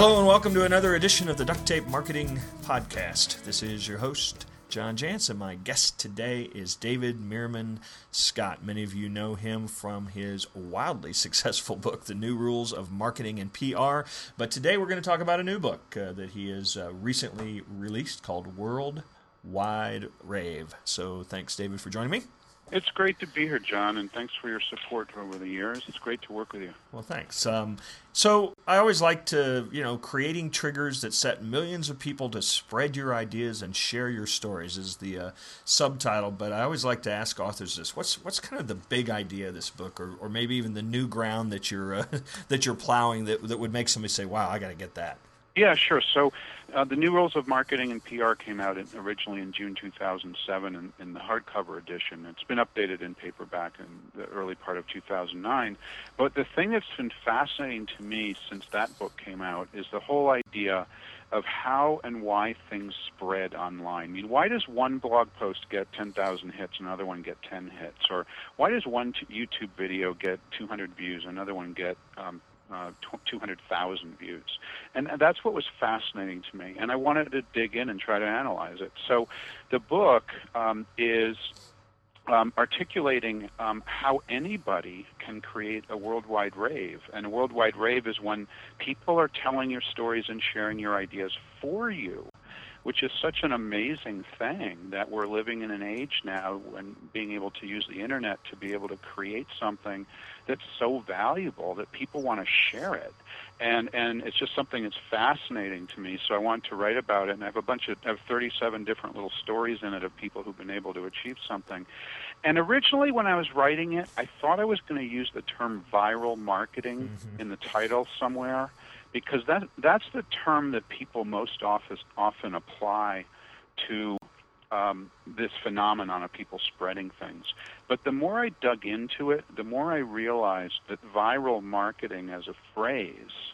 Hello and welcome to another edition of the Duct Tape Marketing Podcast. This is your host, John Jantsch. My guest today is David Meerman Scott. Many of you know him from his wildly successful book, The New Rules of Marketing and PR. But today we're going to talk about a new book uh, that he has uh, recently released called World Wide Rave. So thanks, David, for joining me. It's great to be here, John, and thanks for your support over the years. It's great to work with you. Well, thanks. Um, so I always like to, you know, creating triggers that set millions of people to spread your ideas and share your stories is the uh, subtitle. But I always like to ask authors this: what's what's kind of the big idea of this book, or, or maybe even the new ground that you're uh, that you're plowing that that would make somebody say, "Wow, I got to get that." Yeah, sure. So, uh, the new rules of marketing and PR came out in, originally in June 2007 in, in, the hardcover edition. It's been updated in paperback in the early part of 2009. But the thing that's been fascinating to me since that book came out is the whole idea of how and why things spread online. I mean, why does one blog post get 10,000 hits, another one get 10 hits? Or why does one YouTube video get 200 views, another one get um, uh, 200,000 views. And that's what was fascinating to me. And I wanted to dig in and try to analyze it. So the book um, is um, articulating um, how anybody can create a worldwide rave. And a worldwide rave is when people are telling your stories and sharing your ideas for you which is such an amazing thing that we're living in an age now when being able to use the internet to be able to create something that's so valuable that people want to share it. And and it's just something that's fascinating to me. So i want to write about it and i have a bunch of I have 37 different little stories in it of people who've been able to achieve something. And originally when i was writing it i thought i was going to use the term viral marketing mm-hmm. in the title somewhere because that that's the term that people most often often apply to um, this phenomenon of people spreading things. But the more I dug into it, the more I realized that viral marketing as a phrase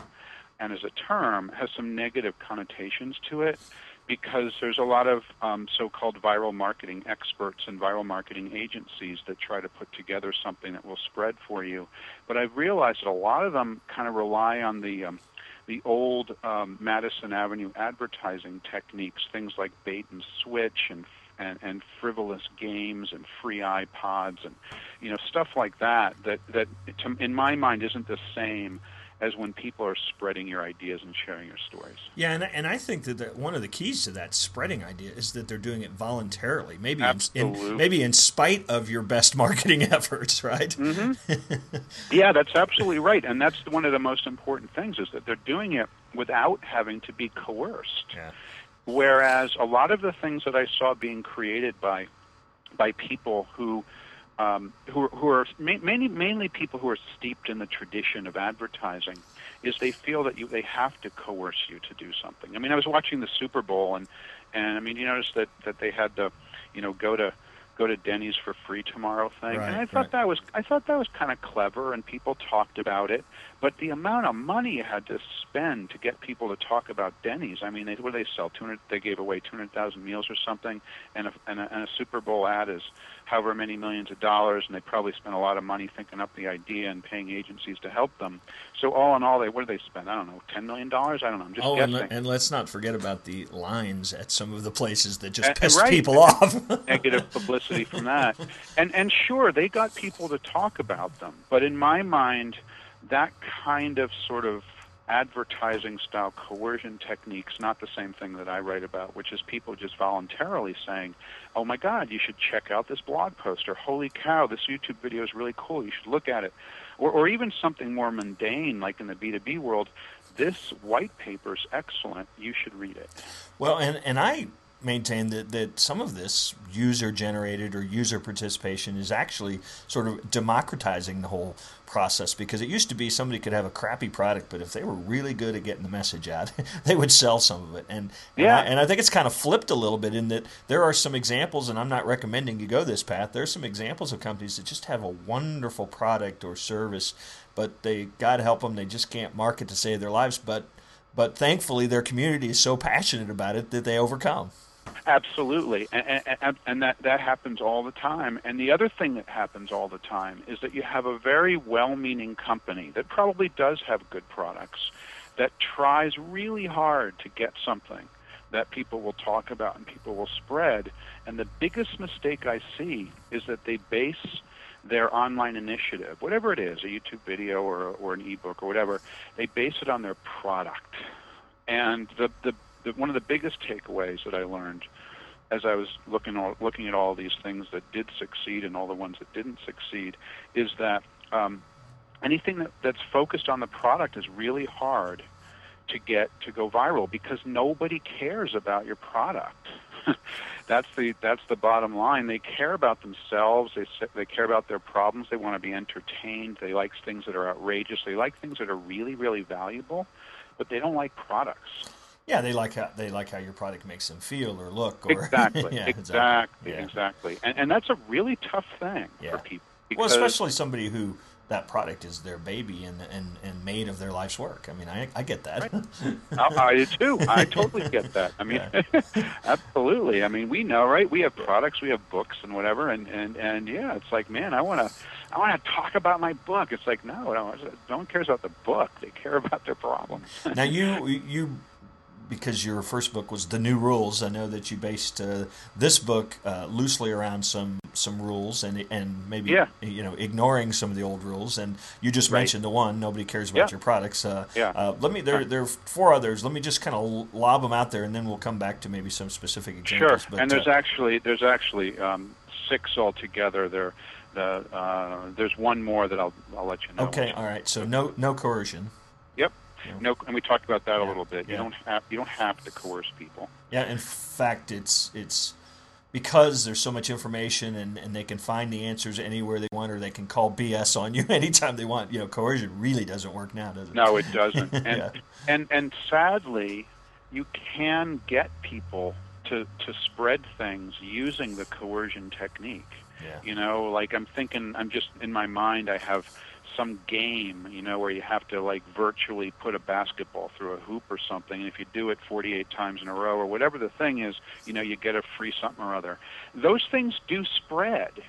and as a term has some negative connotations to it because there's a lot of um, so-called viral marketing experts and viral marketing agencies that try to put together something that will spread for you. But I've realized that a lot of them kind of rely on the um, the old um, Madison Avenue advertising techniques, things like bait and switch and, and and frivolous games and free iPods and you know stuff like that. That that to, in my mind isn't the same as when people are spreading your ideas and sharing your stories. Yeah, and, and I think that the, one of the keys to that spreading idea is that they're doing it voluntarily, maybe in, in, maybe in spite of your best marketing efforts, right? Mm-hmm. yeah, that's absolutely right, and that's one of the most important things is that they're doing it without having to be coerced. Yeah. Whereas a lot of the things that I saw being created by by people who um, who, who are mainly mainly people who are steeped in the tradition of advertising, is they feel that you they have to coerce you to do something. I mean, I was watching the Super Bowl and and I mean, you notice that that they had the you know, go to go to Denny's for free tomorrow thing. Right, and I thought right. that was I thought that was kind of clever and people talked about it. But the amount of money you had to spend to get people to talk about Denny's, I mean, they, what do they sell? 200 they gave away 200,000 meals or something and a, and a and a Super Bowl ad is however many millions of dollars and they probably spent a lot of money thinking up the idea and paying agencies to help them. So all in all they what did they spend? I don't know, 10 million dollars? I don't know. I'm just oh, guessing. And, and let's not forget about the lines at some of the places that just uh, and, pissed right. people off. Negative publicity from that. And and sure, they got people to talk about them, but in my mind, that kind of sort of advertising style coercion techniques not the same thing that I write about, which is people just voluntarily saying, "Oh my God, you should check out this blog post," or "Holy cow, this YouTube video is really cool. You should look at it," or, or even something more mundane, like in the B two B world. This white paper is excellent. You should read it. Well, and and I maintain that, that some of this user generated or user participation is actually sort of democratizing the whole process because it used to be somebody could have a crappy product but if they were really good at getting the message out they would sell some of it and yeah. and I, and I think it's kind of flipped a little bit in that there are some examples and I'm not recommending you go this path there's some examples of companies that just have a wonderful product or service but they God help them they just can't market to save their lives but but thankfully their community is so passionate about it that they overcome Absolutely, and, and, and, that that happens all the time. And the other thing that happens all the time is that you have a very well-meaning company that probably does have good products that tries really hard to get something that people will talk about and people will spread. And the biggest mistake I see is that they base their online initiative, whatever it is, a YouTube video or, or an ebook or whatever, they base it on their product. And the, the, the one of the biggest takeaways that I learned as I was looking all, looking at all these things that did succeed and all the ones that didn't succeed is that um, anything that, that's focused on the product is really hard to get to go viral because nobody cares about your product. that's the that's the bottom line. They care about themselves. They they care about their problems. They want to be entertained. They like things that are outrageous. They like things that are really really valuable, but they don't like products. Yeah, they like how they like how your product makes them feel or look. Or, exactly, yeah, exactly, exactly, yeah. exactly. And, and that's a really tough thing yeah. for people. well, especially somebody who that product is their baby and, and, and made of their life's work. I mean, I, I get that. Right. I, I, do too. I totally get that. I mean, yeah. absolutely. I mean, we know, right? We have products, we have books and whatever, and, and, and yeah, it's like, man, I want to, I want to talk about my book. It's like, no, no, no one cares about the book. They care about their problems. now, you, you because your first book was the new rules. I know that you based uh, this book uh, loosely around some some rules and and maybe yeah. you know ignoring some of the old rules. And you just right. mentioned the one nobody cares about yeah. your products. Uh, yeah. Uh, let me there there are four others. Let me just kind of lob them out there, and then we'll come back to maybe some specific examples. Sure. But, and there's uh, actually there's actually um, six altogether. There. The, uh, there's one more that I'll I'll let you know. Okay, all right. So no no coercion. Yep. No, and we talked about that yeah. a little bit. You yeah. don't have you don't have to coerce people. Yeah, in fact, it's it's because there's so much information and, and they can find the answers anywhere they want or they can call BS on you anytime they want. You know, coercion really doesn't work now, does it? No, it doesn't. And yeah. and and sadly, you can get people to to spread things using the coercion technique. Yeah. You know, like I'm thinking, I'm just in my mind, I have some game, you know, where you have to like virtually put a basketball through a hoop or something. And if you do it 48 times in a row or whatever the thing is, you know, you get a free something or other. Those things do spread,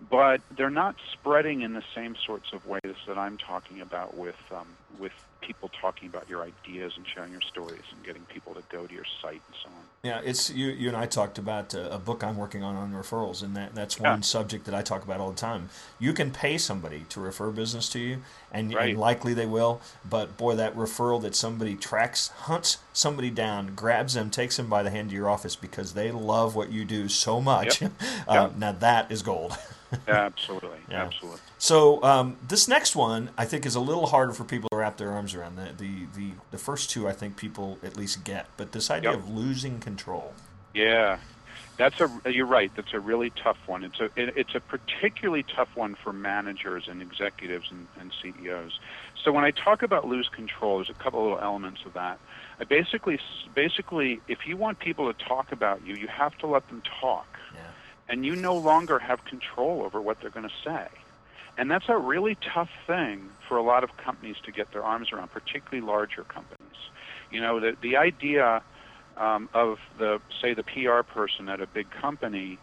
but they're not spreading in the same sorts of ways that I'm talking about with um, with people talking about your ideas and sharing your stories and getting people to go to your site and so on. Yeah, it's you. You and I talked about a, a book I'm working on on referrals, and that that's one yeah. subject that I talk about all the time. You can pay somebody to refer business to you, and, right. and likely they will. But boy, that referral that somebody tracks, hunts somebody down, grabs them, takes them by the hand to your office because they love what you do so much. Yep. uh, yep. Now that is gold. absolutely, yeah. absolutely. So um, this next one, I think, is a little harder for people wrap their arms around. The the the, the first two, I think, people at least get, but this idea yep. of losing control. Yeah, that's a. You're right. That's a really tough one. It's a. It, it's a particularly tough one for managers and executives and, and CEOs. So when I talk about lose control, there's a couple of little elements of that. I basically, basically, if you want people to talk about you, you have to let them talk and you no longer have control over what they're going to say. And that's a really tough thing for a lot of companies to get their arms around, particularly larger companies. You know, the, the idea um, of the, say, the PR person at a big company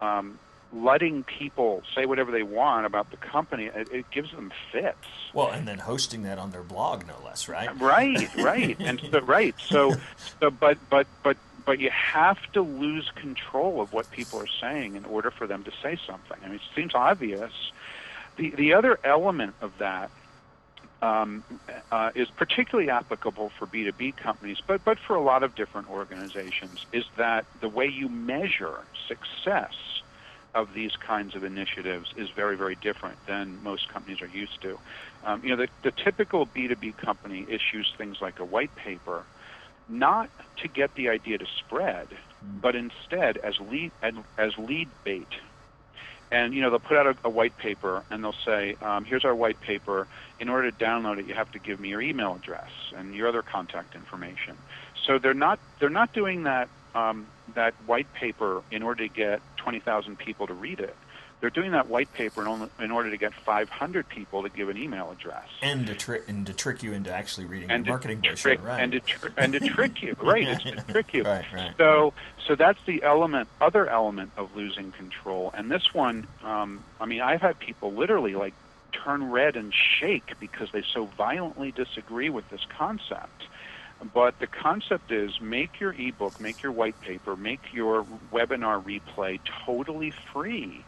um, letting people say whatever they want about the company, it, it, gives them fits. Well, and then hosting that on their blog, no less, right? Right, right, and so, right. So, so, but, but, but but you have to lose control of what people are saying in order for them to say something. I mean, it seems obvious. The the other element of that um, uh, is particularly applicable for B2B companies, but, but for a lot of different organizations, is that the way you measure success of these kinds of initiatives is very, very different than most companies are used to. Um, you know, the, the typical B2B company issues things like a white paper not to get the idea to spread, mm. but instead as lead as lead bait. And you know they'll put out a, a white paper and they'll say, um, "Here's our white paper. In order to download it, you have to give me your email address and your other contact information." So they're not they're not doing that um, that white paper in order to get 20,000 people to read it. They're doing that white paper in, only, in order to get 500 people to give an email address. And to, tri- and to trick you into actually reading and the marketing brochure, right? And to, tr- and to trick you, right? It's to trick you. Right, right. So, so that's the element, other element of losing control. And this one, um, I mean, I've had people literally like turn red and shake because they so violently disagree with this concept. But the concept is make your ebook, make your white paper, make your webinar replay totally free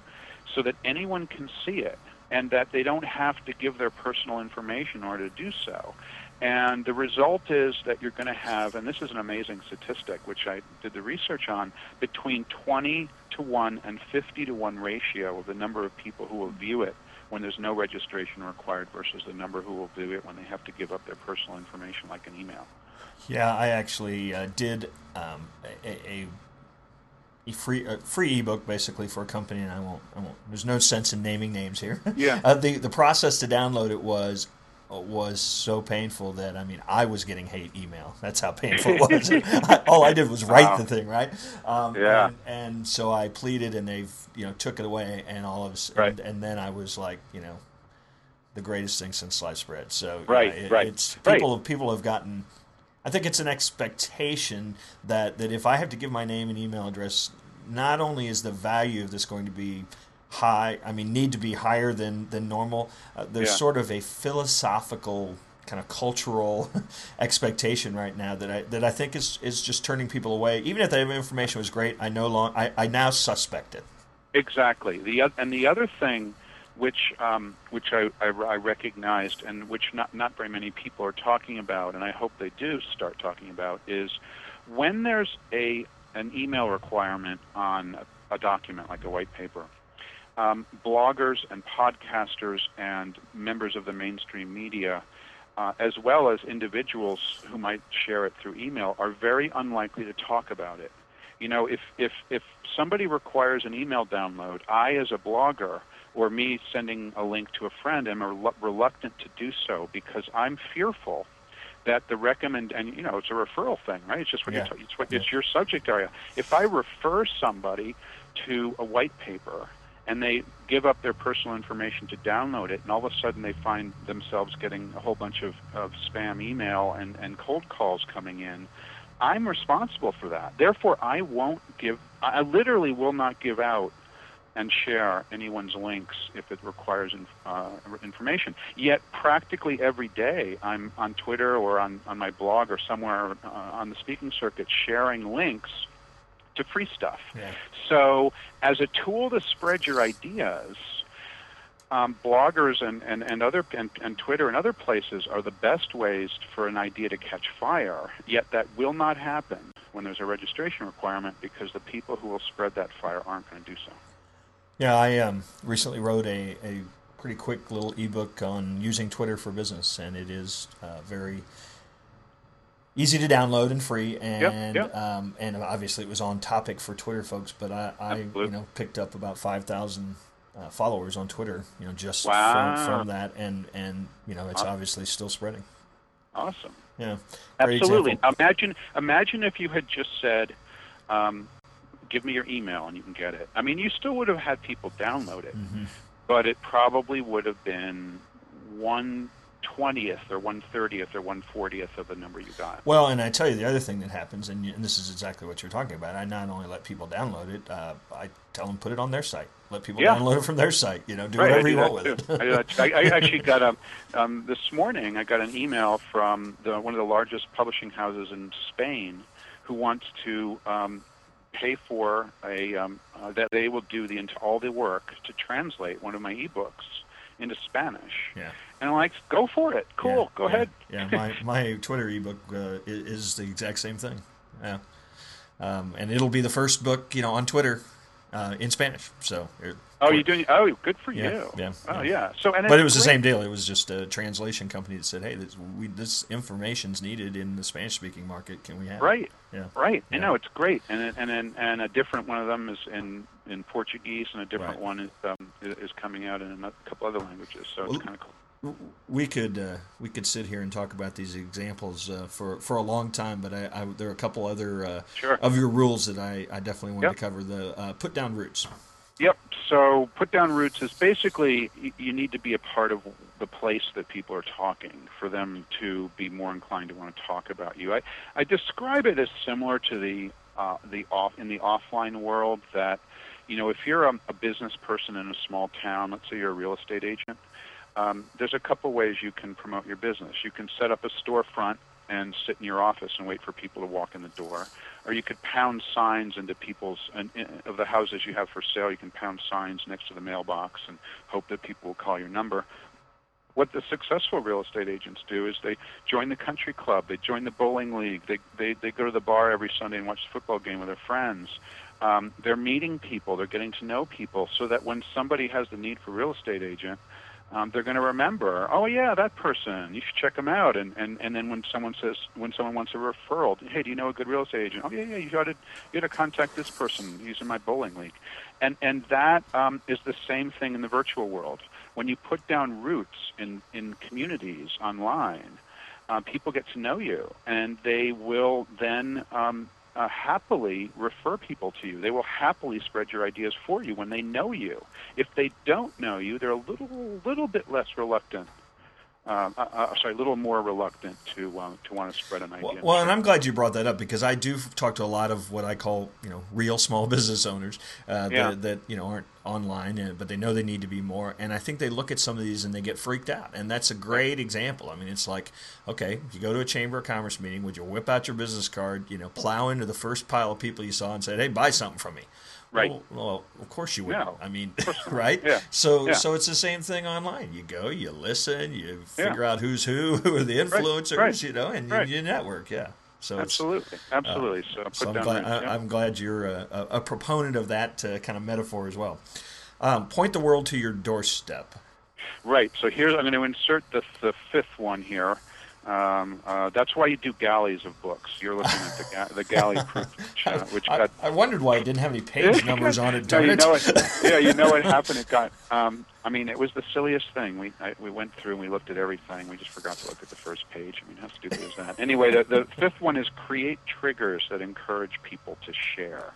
so that anyone can see it and that they don't have to give their personal information in order to do so. And the result is that you're going to have, and this is an amazing statistic, which I did the research on, between 20 to 1 and 50 to 1 ratio of the number of people who will view it when there's no registration required versus the number who will view it when they have to give up their personal information like an email. Yeah, I actually uh, did um, a, a, free free ebook basically for a company, and I won't I won't. There's no sense in naming names here. Yeah. uh, the the process to download it was was so painful that I mean I was getting hate email. That's how painful it was. I, all I did was write wow. the thing, right? Um, yeah. And, and, so I pleaded, and they've you know took it away, and all of us, right. and, and then I was like, you know, the greatest thing since sliced bread. So right, it, right. It's people right. people have gotten. I think it's an expectation that that if I have to give my name and email address, not only is the value of this going to be high. I mean, need to be higher than than normal. Uh, there's yeah. sort of a philosophical kind of cultural expectation right now that I that I think is is just turning people away. Even if the information was great, I no long I, I now suspect it. Exactly. The and the other thing, which um, which I, I, I recognized and which not not very many people are talking about, and I hope they do start talking about, is when there's a an email requirement on a, document like a white paper um, bloggers and podcasters and members of the mainstream media, uh, as well as individuals who might share it through email, are very unlikely to talk about it. You know, if, if, if somebody requires an email download, I, as a blogger, or me sending a link to a friend, am reluctant to do so because I'm fearful that the recommend and you know it's a referral thing, right? It's just what yeah. you're, it's what it's your subject area. If I refer somebody to a white paper and they give up their personal information to download it, and all of a sudden they find themselves getting a whole bunch of, of spam email and, and cold calls coming in. I'm responsible for that. Therefore, I won't give, I literally will not give out and share anyone's links if it requires uh, information. Yet, practically every day, I'm on Twitter or on, on my blog or somewhere uh, on the speaking circuit sharing links to free stuff. Yeah. So, as a tool to spread your ideas, um, bloggers and, and, and other and, and Twitter and other places are the best ways for an idea to catch fire. Yet that will not happen when there's a registration requirement because the people who will spread that fire aren't going to do so. Yeah, I um, recently wrote a, a pretty quick little ebook on using Twitter for business, and it is uh, very easy to download and free, and yep, yep. Um, and obviously it was on topic for Twitter folks. But I, I you know picked up about five thousand uh, followers on Twitter, you know, just wow. from, from that, and and you know it's awesome. obviously still spreading. Awesome. Yeah. Absolutely. Imagine imagine if you had just said. Um, give me your email and you can get it. I mean, you still would have had people download it, mm-hmm. but it probably would have been one twentieth or one thirtieth or one fortieth of the number you got. Well, and I tell you the other thing that happens, and, you, and, this is exactly what you're talking about. I not only let people download it, uh, I tell them put it on their site. Let people yeah. download it from their site. You know, do right, whatever do you want with too. it. I, I, actually got a um, this morning. I got an email from the, one of the largest publishing houses in Spain, who wants to. Um, pay for a um, uh, that they will do the all the work to translate one of my ebooks into Spanish. Yeah. And I'm like, go for it. Cool. Yeah, go yeah, ahead. yeah. My my Twitter ebook uh, is the exact same thing. Yeah. Um, and it'll be the first book, you know, on Twitter uh, in Spanish. So. Oh, you doing? Oh, good for yeah, you. Yeah. Oh, yeah. So, and but it was great. the same deal. It was just a translation company that said, "Hey, this we this information's needed in the Spanish-speaking market. Can we have right. it?" Yeah. Right. Yeah. I know it's great, and and and and a different one of them is in in Portuguese, and a different Right. one is um, is coming out in a couple other languages. So Well, it's kind of cool. We could uh, we could sit here and talk about these examples uh, for for a long time, but I, I, there are a couple other uh, Sure. of your rules that I, I definitely want Yep. to cover. The uh, put down roots. Yep. So put down roots is basically you need to be a part of the place that people are talking for them to be more inclined to want to talk about you. I, I describe it as similar to the uh, the off in the offline world that you know if you're a, a business person in a small town, let's say you're a real estate agent. um, there's a couple ways you can promote your business. You can set up a storefront and sit in your office and wait for people to walk in the door, or you could pound signs into people's and, of the houses you have for sale. You can pound signs next to the mailbox and hope that people will call your number. What the successful real estate agents do is they join the country club, they join the bowling league, they they, they go to the bar every Sunday and watch the football game with their friends. Um, they're meeting people, they're getting to know people, so that when somebody has the need for real estate agent, um, they're going to remember, oh yeah, that person. You should check them out. And, and and then when someone says, when someone wants a referral, hey, do you know a good real estate agent? Oh yeah, yeah. You got to you got to contact this person. In my bowling league. And and that um, is the same thing in the virtual world. When you put down roots in in communities online, uh, people get to know you, and they will then um, uh, happily refer people to you. They will happily spread your ideas for you when they know you. If they don't know you, they're a little little bit less reluctant uh, uh, uh, sorry, a little more reluctant to um, to want to spread an idea. Well, well, and I'm glad you brought that up because I do talk to a lot of what I call you know real small business owners uh, yeah. that, that, you know aren't online, but they know they need to be more. And I think they look at some of these and they get freaked out, and that's a great example. I mean, it's like okay, you go to a chamber of commerce meeting, would you whip out your business card, you know, plow into the first pile of people you saw and say, hey, buy something from me. Right. Well, well, of course you would. No, I mean, right? Yeah. So, yeah. so it's the same thing online. You go, you listen, you figure yeah. out who's who, who are the influencers, right. Right. you know, and right. you, you, network. Yeah. So absolutely, absolutely. Uh, so, so I'm, glad, I, am glad you're a, a, proponent of that uh, kind of metaphor as well. Um, point the world to your doorstep. Right. So here's I'm going to insert the the fifth one here. Um, uh, that's why you do galleys of books. You're looking at the, ga- the galley proof, which, uh, which I, got. I wondered why it didn't have any page numbers on it. no, you it? know what? Yeah, you know what happened. It got. Um, I mean, it was the silliest thing. We I, we went through and we looked at everything. We just forgot to look at the first page. I mean, how stupid is that? Anyway, the, the fifth one is create triggers that encourage people to share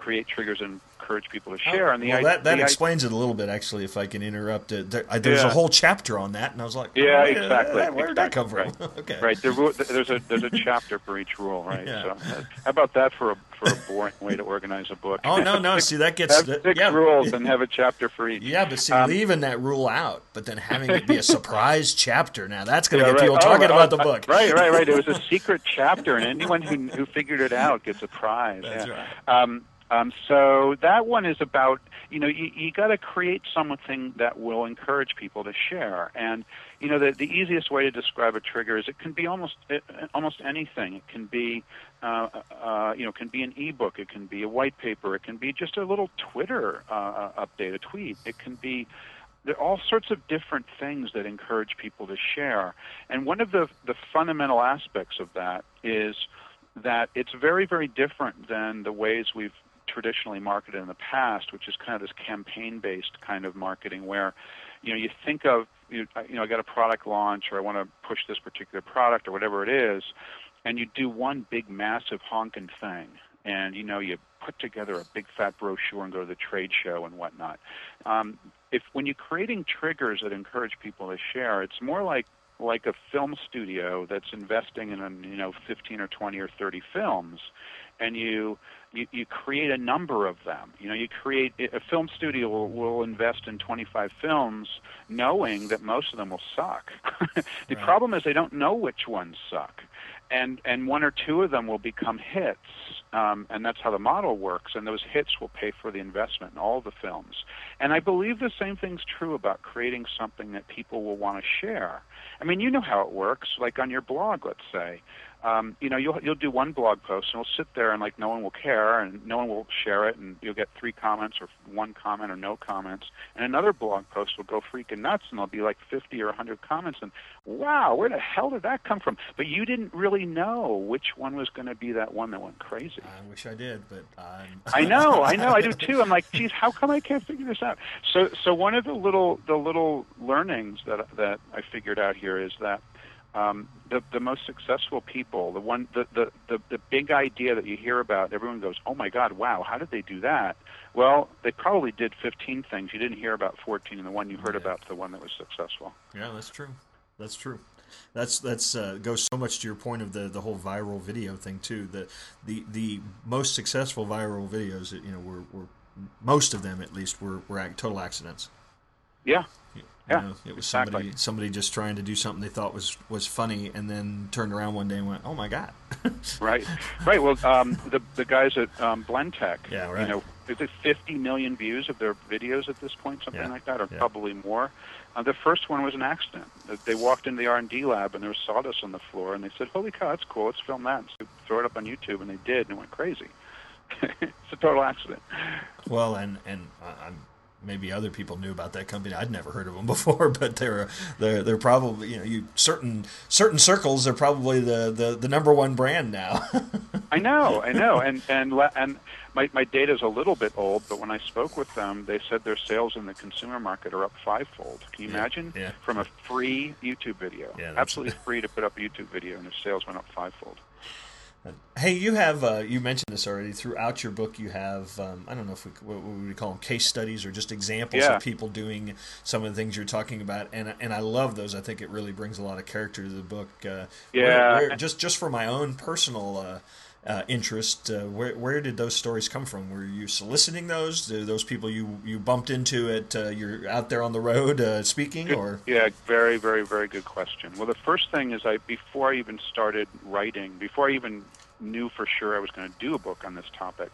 create triggers and encourage people to share. And the well, that, that the explains it a little bit, actually. If I can interrupt it, there, there's yeah. a whole chapter on that, and I was like, oh, yeah, exactly. Where did that come from? Right. okay, right. There, there's a there's a chapter for each rule, right? Yeah. So, how about that for a for a boring way to organize a book? Oh no, no. see, that gets have that, six yeah. rules and have a chapter for each. Yeah, but see, um, leaving that rule out, but then having it be a surprise chapter. Now that's going to yeah, get right. people oh, talking right, about the book. Right, right, right. It was a secret chapter, and anyone who who figured it out gets a prize. That's yeah. right. Um, um, so that one is about you know you, you got to create something that will encourage people to share, and you know the the easiest way to describe a trigger is it can be almost it, almost anything. It can be uh, uh, you know can be an ebook, it can be a white paper, it can be just a little Twitter uh, update, a tweet. It can be there are all sorts of different things that encourage people to share, and one of the the fundamental aspects of that is that it's very very different than the ways we've traditionally marketed in the past, which is kind of this campaign-based kind of marketing where, you know, you think of, you know, I got a product launch or I want to push this particular product or whatever it is, and you do one big massive honking thing, and you know you put together a big fat brochure and go to the trade show and whatnot. Um, if when you're creating triggers that encourage people to share, it's more like like a film studio that's investing in you know 15 or 20 or 30 films and you you, you create a number of them. You know, you create a film studio will, will invest in 25 films, knowing that most of them will suck. the right. problem is they don't know which ones suck, and and one or two of them will become hits, um, and that's how the model works. And those hits will pay for the investment in all the films. And I believe the same thing's true about creating something that people will want to share. I mean, you know how it works. Like on your blog, let's say um, you know, you'll you'll do one blog post and it'll sit there and like no one will care and no one will share it and you'll get three comments or one comment or no comments. And another blog post will go freaking nuts and there'll be like 50 or 100 comments and wow, where the hell did that come from? But you didn't really know which one was going to be that one that went crazy. I wish I did, but I'm... I know, I know, I do too. I'm like, geez, how come I can't figure this out? So, so one of the little the little learnings that that I figured out here is that um, the the most successful people, the one the, the the the big idea that you hear about, everyone goes, "Oh my God, wow, how did they do that?" Well, they probably did 15 things. You didn't hear about 14, and the one you heard yeah. about, the one that was successful. Yeah, that's true. That's true. That's that's uh, goes so much to your point of the the whole viral video thing too. The the the most successful viral videos, you know, were, were most of them at least were were total accidents. Yeah, Yeah, you know, it was exactly. somebody somebody just trying to do something they thought was was funny, and then turned around one day and went, "Oh my god!" right, right. Well, um, the the guys at um, Blendtec, Yeah, right. you know, is it 50 million views of their videos at this point, something Yeah, like that, or yeah. probably more. Uh, the first one was an accident. Uh, They walked into the R&D lab and there was sawdust on the floor, and they said, "Holy cow, that's cool! Let's film that and so throw it up on YouTube." And they did, and it went crazy. it's a total accident. Well, and and I- I'm maybe other people knew about that company. I'd never heard of them before, but they're they're they're probably you know you certain certain circles they're probably the the, the number one brand now. I know, I know, and and and my my data is a little bit old, but when I spoke with them, they said their sales in the consumer market are up fivefold. Can you Yeah, imagine? yeah. From a free YouTube video, Yeah, absolutely free to put up a YouTube video, and their sales went up fivefold. Hey, you have uh, you mentioned this already throughout your book. You have um, I don't know if we what would we call them case studies or just examples Yeah. of people doing some of the things you're talking about, and and I love those. I think it really brings a lot of character to the book. Uh, Yeah. where- where- just just for my own personal. Uh, interest. Uh, where where did those stories come from? Were you soliciting those? Those people you you bumped into at uh, you're out there on the road uh, speaking, Good- or Yeah, very, very, very good question. Well, the first thing is I before I even started writing, before I even knew for sure I was going to do a book on this topic,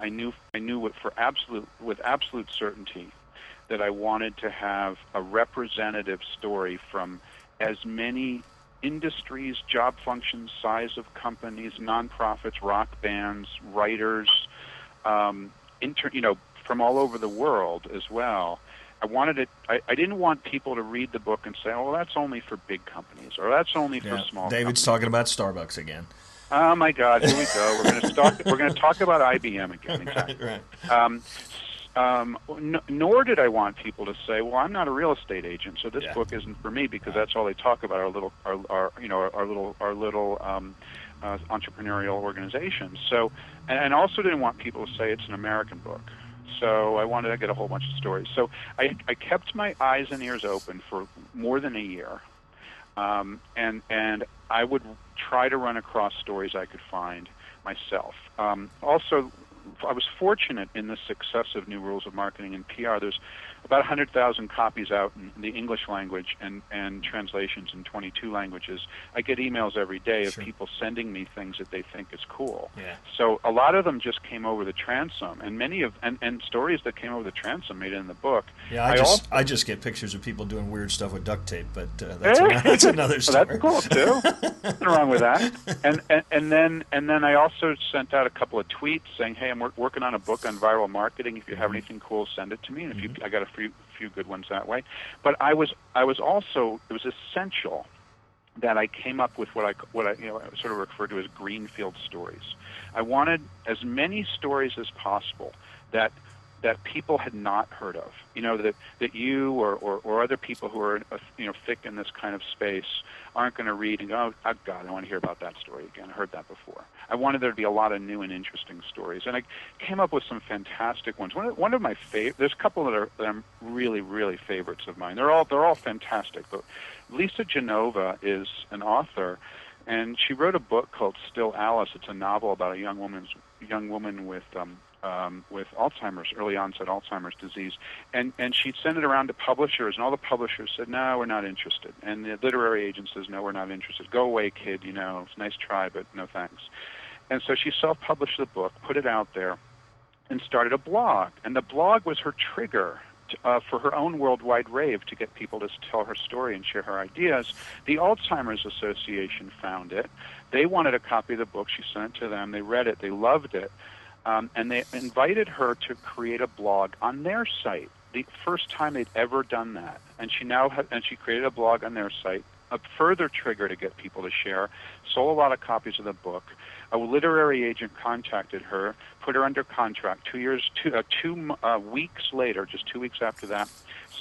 I knew I knew what for absolute with absolute certainty that I wanted to have a representative story from as many industries, job functions, size of companies, nonprofits, rock bands, writers, um, inter, you know, from all over the world as well. I wanted it. I, I didn't want people to read the book and say, "Oh, that's only for big companies," or "That's only for small." David's companies. talking about Starbucks again. Oh my God! Here we go. We're going to talk. we're going to talk about IBM again. Exactly. right. Um, um, n- nor did I want people to say, "Well, I'm not a real estate agent, so this Yeah. book isn't for me," because that's all they talk about. Our little, our, our you know, our, our little, our little um, uh, entrepreneurial organizations. So, and, and also didn't want people to say it's an American book. So I wanted to get a whole bunch of stories. So I, I kept my eyes and ears open for more than a year, um, and and I would try to run across stories I could find myself. Um, also, I was fortunate in the success of New Rules of Marketing and PR. There's about 100,000 copies out in the English language and, and translations in 22 languages. I get emails every day of Sure. people sending me things that they think is cool. Yeah. So a lot of them just came over the transom, and many of and, and stories that came over the transom made it in the book. Yeah, I, I just also- I just get pictures of people doing weird stuff with duct tape, but uh, that's, another, that's another Well, story. that's cool too. Nothing wrong with that. And, and and then and then I also sent out a couple of tweets saying, "Hey, I'm wor- working on a book on viral marketing. If you have anything cool, send it to me." And if you, I got a few few good ones that way. But I was I was also it was essential that I came up with what I what I you know sort of refer to as greenfield stories. I wanted as many stories as possible that that people had not heard of. You know that that you or, or, or other people who are uh, you know thick in this kind of space aren't going to read and go, oh God, I want to hear about that story again. I heard that before. I wanted there to be a lot of new and interesting stories, and I came up with some fantastic ones. One of, one of my favorite, there's a couple that are that really really favorites of mine. They're all they're all fantastic, but Lisa Genova is an author, and she wrote a book called Still Alice. It's a novel about a young woman's young woman with um, um, with Alzheimer's, early onset Alzheimer's disease, and and she sent it around to publishers, and all the publishers said, "No, we're not interested," and the literary agent says, "No, we're not interested. Go away, kid. You know, it's a nice try, but no thanks." And so she self-published the book, put it out there, and started a blog. And the blog was her trigger uh, for her own worldwide rave to get people to tell her story and share her ideas. The Alzheimer's Association found it. They wanted a copy of the book. She sent it to them. They read it. They loved it. Um, and they invited her to create a blog on their site. The first time they'd ever done that, and she now ha- and she created a blog on their site. A further trigger to get people to share. Sold a lot of copies of the book. A literary agent contacted her, put her under contract. Two years, two, uh, two uh, weeks later, just two weeks after that,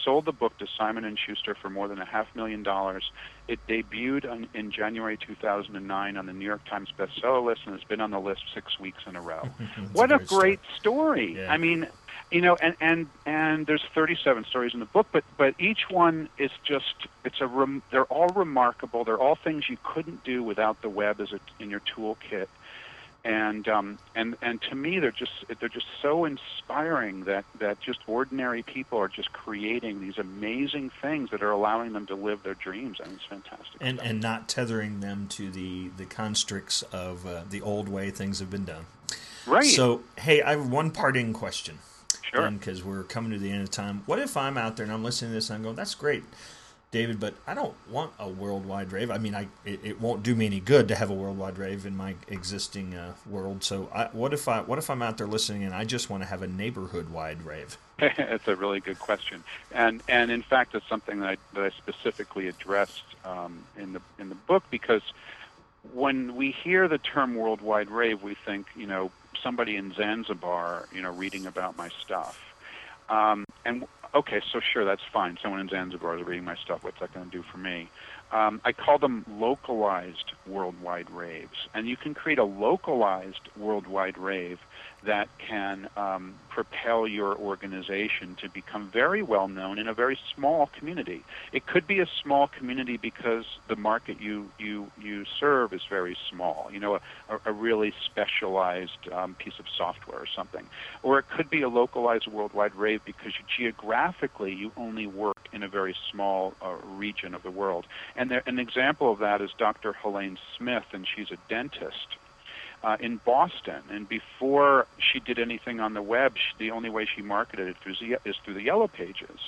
sold the book to Simon and Schuster for more than a half million dollars. It debuted on, in January 2009 on the New York Times bestseller list and has been on the list six weeks in a row. What a great story. great story! Yeah. I mean, you know, and and and there's 37 stories in the book, but but each one is just it's a rem, they're all remarkable. They're all things you couldn't do without the web as a, in your toolkit. And um, and and to me they're just they're just so inspiring that that just ordinary people are just creating these amazing things that are allowing them to live their dreams. I mean, it's fantastic. And stuff. and not tethering them to the the constricts of uh, the old way things have been done. Right. So hey, I have one parting question. Sure. Because we're coming to the end of time. What if I'm out there and I'm listening to this and I'm going, that's great. David, but I don't want a worldwide rave. I mean, I it, it, won't do me any good to have a worldwide rave in my existing uh, world. So, I, what if I what if I'm out there listening and I just want to have a neighborhood wide rave? It's a really good question, and and in fact, it's something that I, that I specifically addressed um, in the in the book because when we hear the term worldwide rave, we think you know somebody in Zanzibar, you know, reading about my stuff. Um, and okay, so sure, that's fine. Someone in Zanzibar is reading my stuff. What's that going to do for me? Um, I call them localized worldwide raves. And you can create a localized worldwide rave that can um, propel your organization to become very well known in a very small community. It could be a small community because the market you you you serve is very small. You know, a, a really specialized um, piece of software or something, or it could be a localized worldwide rave because you, geographically you only work in a very small uh, region of the world. And there, an example of that is Dr. Helaine Smith, and she's a dentist uh, in Boston. And before she did anything on the web, she, the only way she marketed it through the, is through the Yellow Pages.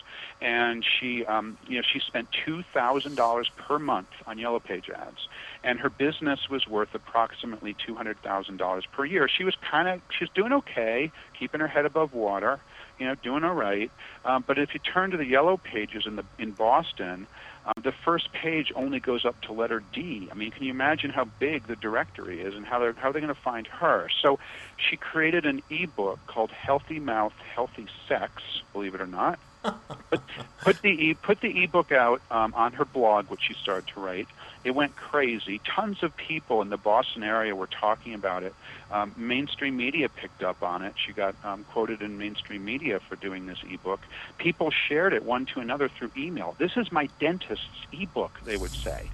And she, um, you know, she spent two thousand dollars per month on Yellow Page ads, and her business was worth approximately two hundred thousand dollars per year. She was kind of, she was doing okay, keeping her head above water you know, doing all right. Um, but if you turn to the yellow pages in the in Boston, um, the first page only goes up to letter D. I mean, can you imagine how big the directory is and how they're how they're going to find her? So, she created an ebook called Healthy Mouth, Healthy Sex. Believe it or not. put, put the e put the ebook out um, on her blog, which she started to write. It went crazy. Tons of people in the Boston area were talking about it. Um, mainstream media picked up on it. She got um, quoted in mainstream media for doing this ebook. People shared it one to another through email. This is my dentist's ebook, they would say.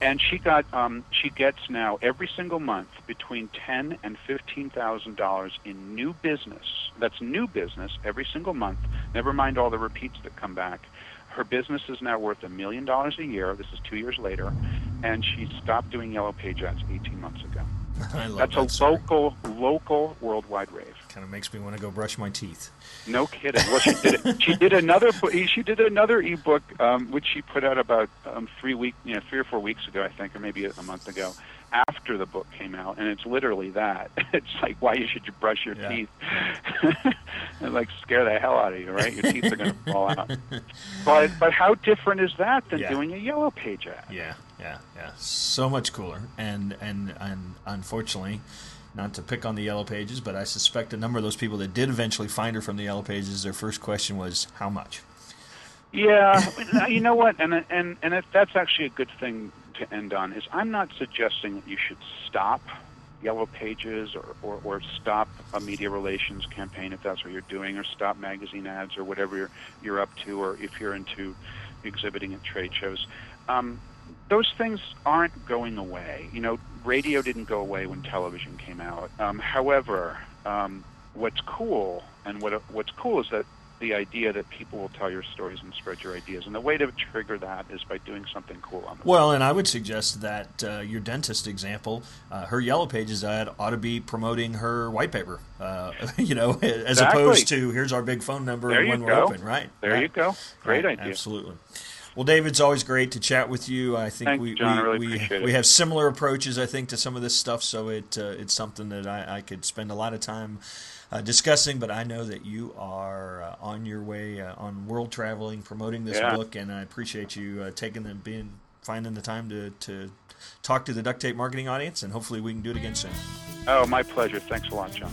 And she got um, she gets now every single month between ten and fifteen thousand dollars in new business. That's new business every single month. Never mind all the repeats that come back her business is now worth a million dollars a year. This is two years later, and she stopped doing yellow page ads 18 months ago. I love That's that a story. local, local worldwide rave. Kind of makes me want to go brush my teeth. No kidding. Well, she did it. She did another. She did another ebook, um, which she put out about um, three week, you know, three or four weeks ago, I think, or maybe a month ago, after the book came out, and it's literally that. It's like why you should you brush your Yeah. teeth, and like scare the hell out of you, right? Your teeth are going to fall out. But but how different is that than Yeah. doing a yellow page ad? Yeah, yeah, yeah. So much cooler. And and and unfortunately, not to pick on the yellow pages, but I suspect a number of those people that did eventually find her from the yellow pages, their first question was how much. Yeah, you know what, and and and if that's actually a good thing to end on is I'm not suggesting that you should stop yellow pages or, or, or stop a media relations campaign if that's what you're doing, or stop magazine ads or whatever you're you're up to, or if you're into exhibiting at trade shows. Um, those things aren't going away. You know, radio didn't go away when television came out. Um, however, um, what's cool and what what's cool is that the idea that people will tell your stories and spread your ideas, and the way to trigger that is by doing something cool on the Well, and I would suggest that uh, your dentist example, uh, her yellow pages ad ought to be promoting her white paper. Uh, you know, as Exactly. opposed to here's our big phone number There and when we're go. open, right? There Right. you go. Great Right, idea. Absolutely. Well, David, it's always great to chat with you. I think Thanks, we John. We, really we, we have similar approaches, I think, to some of this stuff. So it uh, it's something that I, I could spend a lot of time uh, discussing. But I know that you are uh, on your way uh, on world traveling, promoting this Yeah. book, and I appreciate you uh, taking the being finding the time to to talk to the duct tape marketing audience, and hopefully we can do it again soon. Oh, my pleasure. Thanks a lot, John.